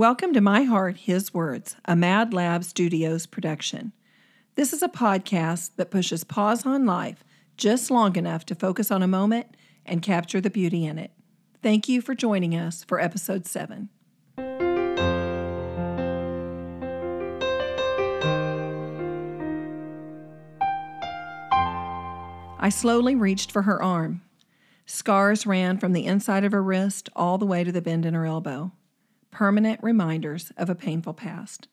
Welcome to My Heart, His Words, a Mad Lab Studios production. This is a podcast that pushes pause on life just long enough to focus on a moment and capture the beauty in it. Thank you for joining us for episode 7. I slowly reached for her arm. Scars ran from the inside of her wrist all the way to the bend in her elbow permanent reminders of a painful past.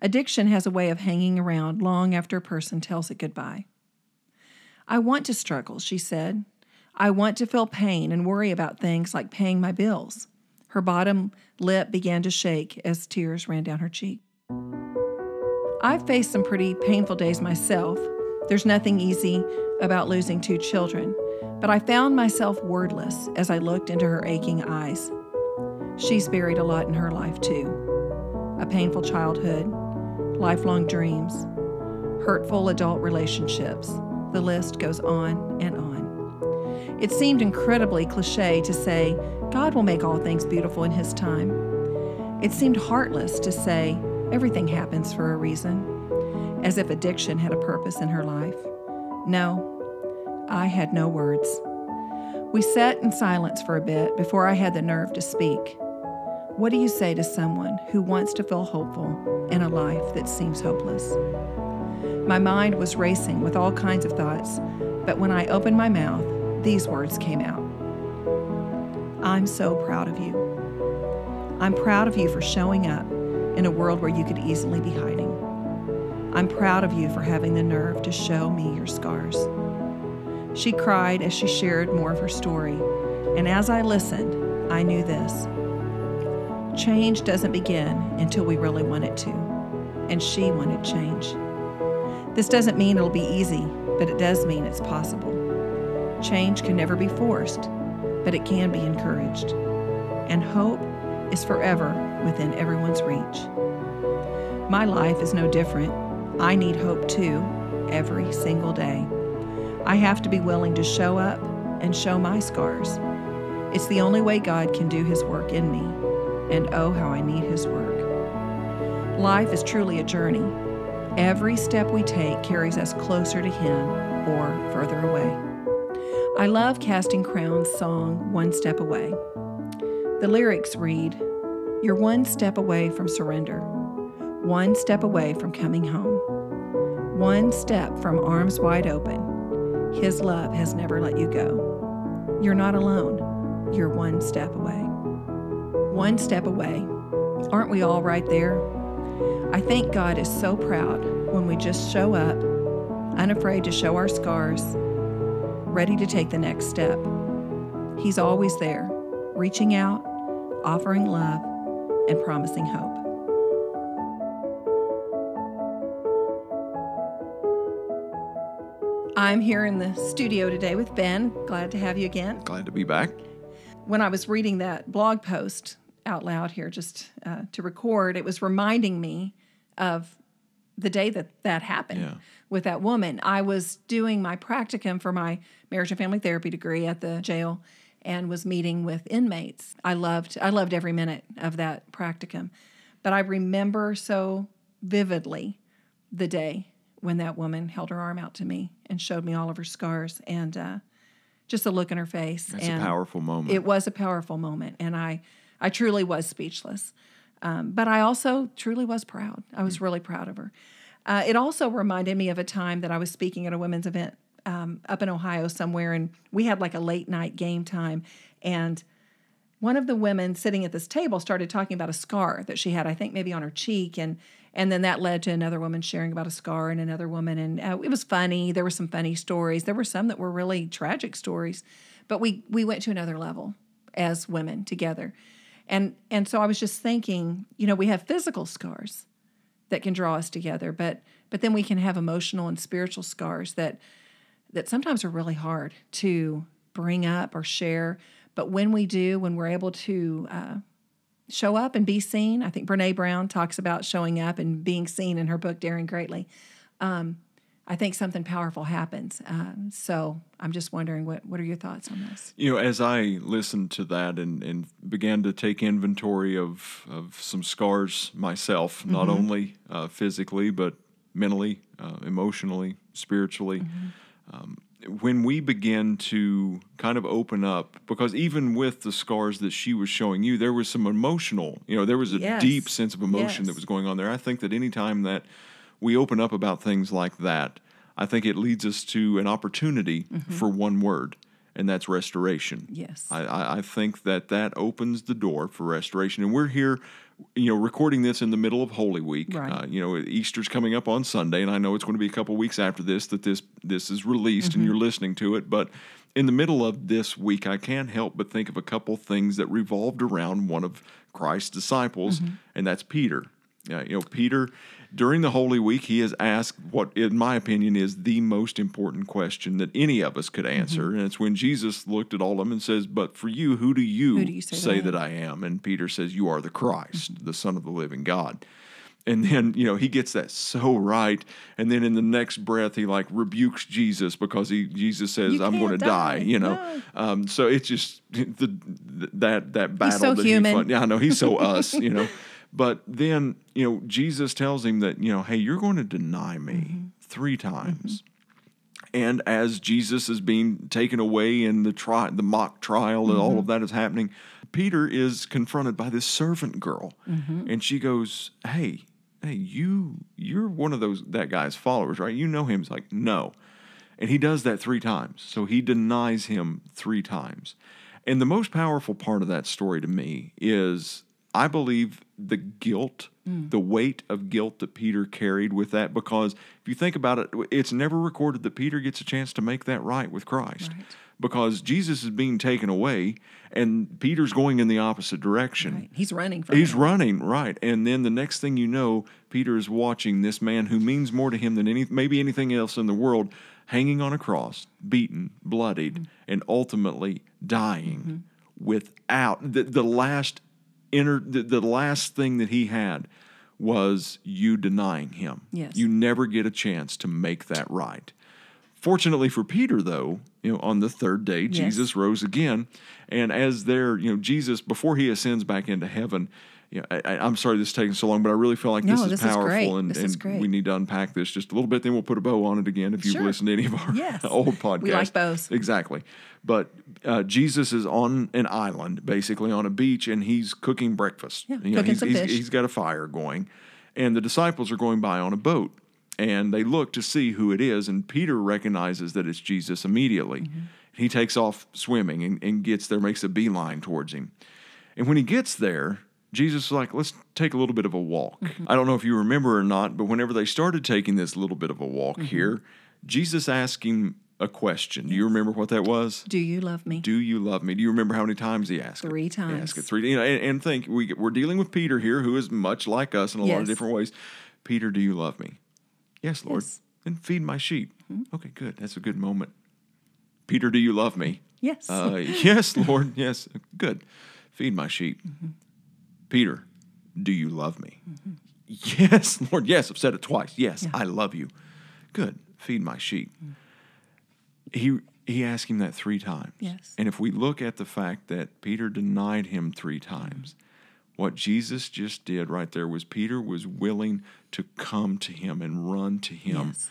Addiction has a way of hanging around long after a person tells it goodbye. I want to struggle, she said. I want to feel pain and worry about things like paying my bills. Her bottom lip began to shake as tears ran down her cheek. I've faced some pretty painful days myself. There's nothing easy about losing two children, but I found myself wordless as I looked into her aching eyes. She's buried a lot in her life, too a painful childhood, lifelong dreams, hurtful adult relationships. The list goes on and on. It seemed incredibly cliche to say, God will make all things beautiful in His time. It seemed heartless to say, everything happens for a reason, as if addiction had a purpose in her life. No, I had no words. We sat in silence for a bit before I had the nerve to speak. What do you say to someone who wants to feel hopeful in a life that seems hopeless? My mind was racing with all kinds of thoughts, but when I opened my mouth, these words came out I'm so proud of you. I'm proud of you for showing up in a world where you could easily be hiding. I'm proud of you for having the nerve to show me your scars. She cried as she shared more of her story, and as I listened, I knew this Change doesn't begin until we really want it to, and she wanted change. This doesn't mean it'll be easy, but it does mean it's possible. Change can never be forced, but it can be encouraged. And hope is forever within everyone's reach. My life is no different. I need hope too, every single day. I have to be willing to show up and show my scars. It's the only way God can do His work in me and oh, how I need His work. Life is truly a journey. Every step we take carries us closer to Him or further away. I love Casting Crowns' song, One Step Away. The lyrics read You're one step away from surrender, one step away from coming home, one step from arms wide open. His love has never let you go. You're not alone, you're one step away one step away. Aren't we all right there? I think God is so proud when we just show up, unafraid to show our scars, ready to take the next step. He's always there, reaching out, offering love, and promising hope. I'm here in the studio today with Ben. Glad to have you again. Glad to be back. When I was reading that blog post out loud here just uh, to record, it was reminding me of the day that that happened yeah. with that woman. I was doing my practicum for my marriage and family therapy degree at the jail and was meeting with inmates. I loved I loved every minute of that practicum. But I remember so vividly the day when that woman held her arm out to me and showed me all of her scars and uh, just the look in her face. That's and a powerful moment. It was a powerful moment, and I I truly was speechless. Um, but I also truly was proud. I was really proud of her. Uh, it also reminded me of a time that I was speaking at a women's event um, up in Ohio somewhere, and we had like a late night game time. And one of the women sitting at this table started talking about a scar that she had, I think maybe on her cheek, and and then that led to another woman sharing about a scar and another woman, and uh, it was funny. There were some funny stories. There were some that were really tragic stories, but we we went to another level as women together. And and so I was just thinking, you know, we have physical scars that can draw us together, but but then we can have emotional and spiritual scars that that sometimes are really hard to bring up or share. But when we do, when we're able to uh, show up and be seen, I think Brene Brown talks about showing up and being seen in her book Daring Greatly. Um, I think something powerful happens. Um, so I'm just wondering what what are your thoughts on this? You know, as I listened to that and, and began to take inventory of, of some scars myself, mm-hmm. not only uh, physically, but mentally, uh, emotionally, spiritually, mm-hmm. um, when we begin to kind of open up, because even with the scars that she was showing you, there was some emotional, you know, there was a yes. deep sense of emotion yes. that was going on there. I think that anytime that we open up about things like that, I think it leads us to an opportunity mm-hmm. for one word, and that's restoration. Yes. I, I think that that opens the door for restoration. And we're here, you know, recording this in the middle of Holy Week. Right. Uh, you know, Easter's coming up on Sunday, and I know it's going to be a couple weeks after this that this this is released mm-hmm. and you're listening to it. But in the middle of this week, I can't help but think of a couple things that revolved around one of Christ's disciples, mm-hmm. and that's Peter. Yeah, you know, Peter during the Holy Week, he has asked what, in my opinion, is the most important question that any of us could answer. Mm-hmm. And it's when Jesus looked at all of them and says, But for you, who do you, who do you say, say that, I that I am? And Peter says, You are the Christ, mm-hmm. the Son of the living God. And then, you know, he gets that so right. And then in the next breath, he like rebukes Jesus because he Jesus says, "I'm going to die. die." You know, no. um, so it's just the, that that battle. He's so that human. He fought. Yeah, I know he's so us. You know, but then, you know, Jesus tells him that, you know, hey, you're going to deny me mm-hmm. three times. Mm-hmm. And as Jesus is being taken away in the tri- the mock trial and mm-hmm. all of that is happening, Peter is confronted by this servant girl. Mm-hmm. And she goes, Hey, hey, you you're one of those that guy's followers, right? You know him. He's like, No. And he does that three times. So he denies him three times. And the most powerful part of that story to me is I believe the guilt, mm. the weight of guilt that Peter carried with that, because if you think about it, it's never recorded that Peter gets a chance to make that right with Christ. Right. Because Jesus is being taken away and Peter's going in the opposite direction. Right. He's running He's him. running, right. And then the next thing you know, Peter is watching this man who means more to him than any maybe anything else in the world hanging on a cross, beaten, bloodied, mm-hmm. and ultimately dying mm-hmm. without the, the last entered the, the last thing that he had was you denying him. Yes. You never get a chance to make that right. Fortunately for Peter, though, you know, on the third day, yes. Jesus rose again. And as there, you know, Jesus, before he ascends back into heaven, you know, I, am sorry this is taking so long, but I really feel like no, this is this powerful is and, and we need to unpack this just a little bit. Then we'll put a bow on it again if you've sure. listened to any of our yes. old podcasts. We like bows. Exactly. But uh, Jesus is on an island, basically on a beach, and he's cooking breakfast. Yeah, you know, cooking he's, some he's, fish. he's got a fire going, and the disciples are going by on a boat. And they look to see who it is, and Peter recognizes that it's Jesus immediately. Mm-hmm. He takes off swimming and, and gets there, makes a beeline towards him. And when he gets there, Jesus was like, let's take a little bit of a walk. Mm-hmm. I don't know if you remember or not, but whenever they started taking this little bit of a walk mm-hmm. here, Jesus asked him a question. Do you remember what that was? Do you love me? Do you love me? Do you remember how many times he asked three it? times. He asked it three. You know, and, and think we, we're dealing with Peter here, who is much like us in a yes. lot of different ways. Peter, do you love me? Yes, Lord. Yes. Then feed my sheep. Mm-hmm. Okay, good. That's a good moment. Peter, do you love me? Yes. Uh, yes, Lord. Yes, good. Feed my sheep. Mm-hmm. Peter, do you love me? Mm-hmm. Yes, Lord. Yes, I've said it twice. Yes, yeah. I love you. Good. Feed my sheep. Mm-hmm. He he asked him that three times. Yes. And if we look at the fact that Peter denied him three times, mm-hmm. what Jesus just did right there was Peter was willing to come to him and run to him. Yes.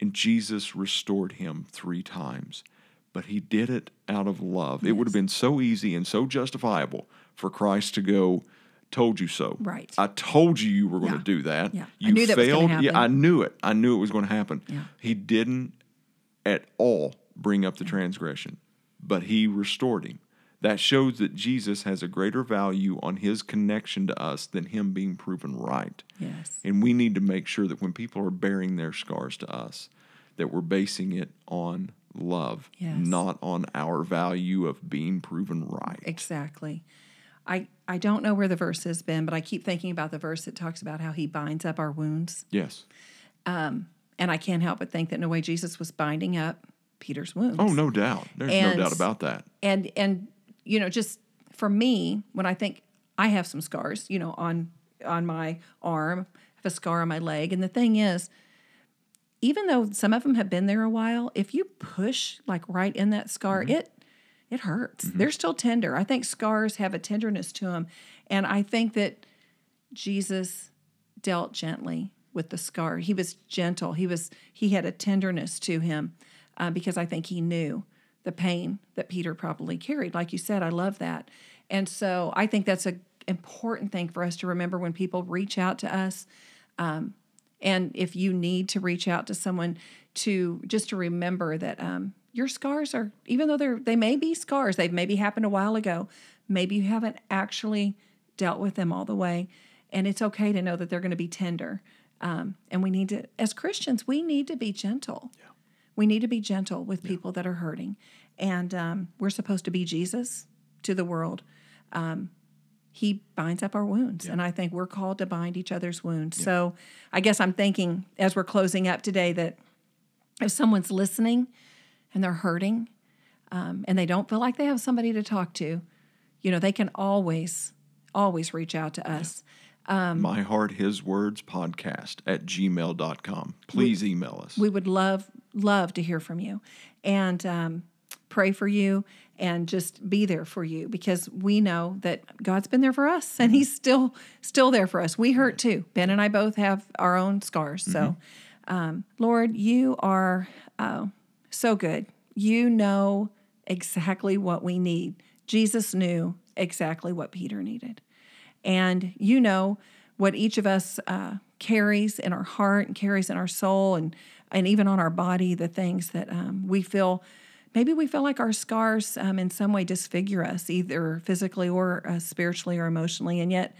And Jesus restored him three times. But he did it out of love. Yes. It would have been so easy and so justifiable for Christ to go, told you so. Right. I told you you were going yeah. to do that. Yeah. You I knew failed. That yeah, I knew it. I knew it was going to happen. Yeah. He didn't at all bring up the transgression, but he restored him. That shows that Jesus has a greater value on his connection to us than him being proven right. Yes. And we need to make sure that when people are bearing their scars to us, that we're basing it on love, yes. not on our value of being proven right. Exactly. I, I don't know where the verse has been, but I keep thinking about the verse that talks about how he binds up our wounds. Yes. Um, and I can't help but think that in a way Jesus was binding up Peter's wounds. Oh, no doubt. There's and, no doubt about that. And and you know, just for me, when I think I have some scars, you know, on on my arm, I have a scar on my leg, and the thing is, even though some of them have been there a while, if you push like right in that scar, it it hurts. They're still tender. I think scars have a tenderness to them, and I think that Jesus dealt gently with the scar. He was gentle. He was he had a tenderness to him uh, because I think he knew the pain that Peter probably carried. Like you said, I love that, and so I think that's an important thing for us to remember when people reach out to us. Um, and if you need to reach out to someone to just to remember that um, your scars are even though they're they may be scars they've maybe happened a while ago maybe you haven't actually dealt with them all the way and it's okay to know that they're going to be tender. Um, and we need to as christians we need to be gentle. We need to be gentle with people that are hurting. And um, we're supposed to be jesus to the world. Um, he binds up our wounds and i think we're called to bind each other's wounds. So i guess i'm thinking as we're closing up today that if someone's listening and they're hurting um, and they don't feel like they have somebody to talk to you know they can always always reach out to us. Um, My Heart His Words podcast at gmail.com. Please email us. we would love love to hear from you. And um, pray for you and just be there for you because we know that god's been there for us and he's still still there for us. We hurt too. Ben and i both have our own scars. So um, lord you are uh, so good. You know exactly what we need. Jesus knew exactly what peter needed. And you know what each of us uh, carries in our heart and carries in our soul and and even on our body the things that um, we feel maybe we feel like our scars um, in some way disfigure us either physically or uh, spiritually or emotionally. And yet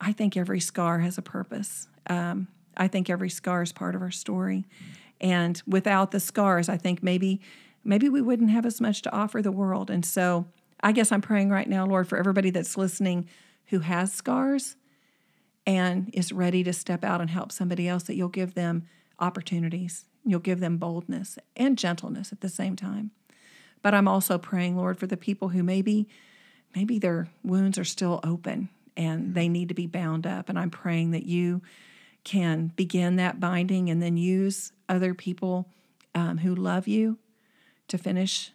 i think every scar has a purpose. Um, i think every scar is part of our story and without the scars i think maybe maybe we wouldn't have as much to offer the world and so i guess i'm praying right now lord for everybody that's listening who has scars and is ready to step out and help somebody else, that you'll give them opportunities. You'll give them boldness and gentleness at the same time. But I'm also praying, Lord, for the people who maybe maybe their wounds are still open and they need to be bound up. And I'm praying that you can begin that binding and then use other people um, who love you to finish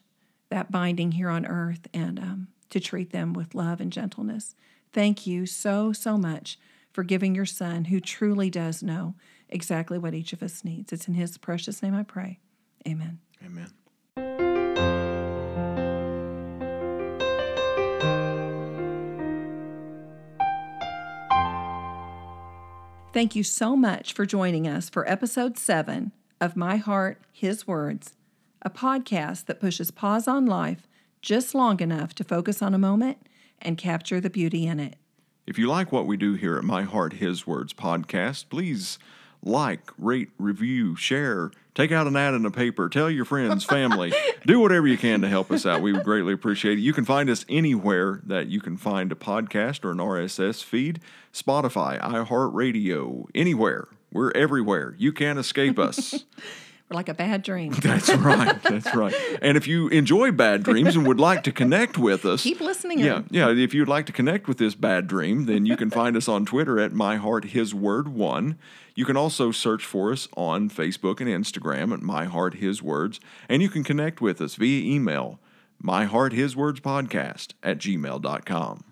that binding here on earth and um, to treat them with love and gentleness. Thank you so, so much for giving your son, who truly does know exactly what each of us needs. It's in his precious name I pray. Amen. Amen. Thank you so much for joining us for episode seven of My Heart, His Words, a podcast that pushes pause on life just long enough to focus on a moment and capture the beauty in it. If you like what we do here at My Heart His Words podcast, please like, rate, review, share, take out an ad in the paper, tell your friends, family, do whatever you can to help us out. We would greatly appreciate it. You can find us anywhere that you can find a podcast or an RSS feed Spotify, iHeartRadio, anywhere. We're everywhere. You can't escape us. Like a bad dream. That's right. That's right. And if you enjoy bad dreams and would like to connect with us, Keep listening. yeah, in. yeah. If you'd like to connect with this bad dream, then you can find us on Twitter at My Heart His Word One. You can also search for us on Facebook and Instagram at My Heart His Words, and you can connect with us via email, My Heart His Words Podcast at gmail.com.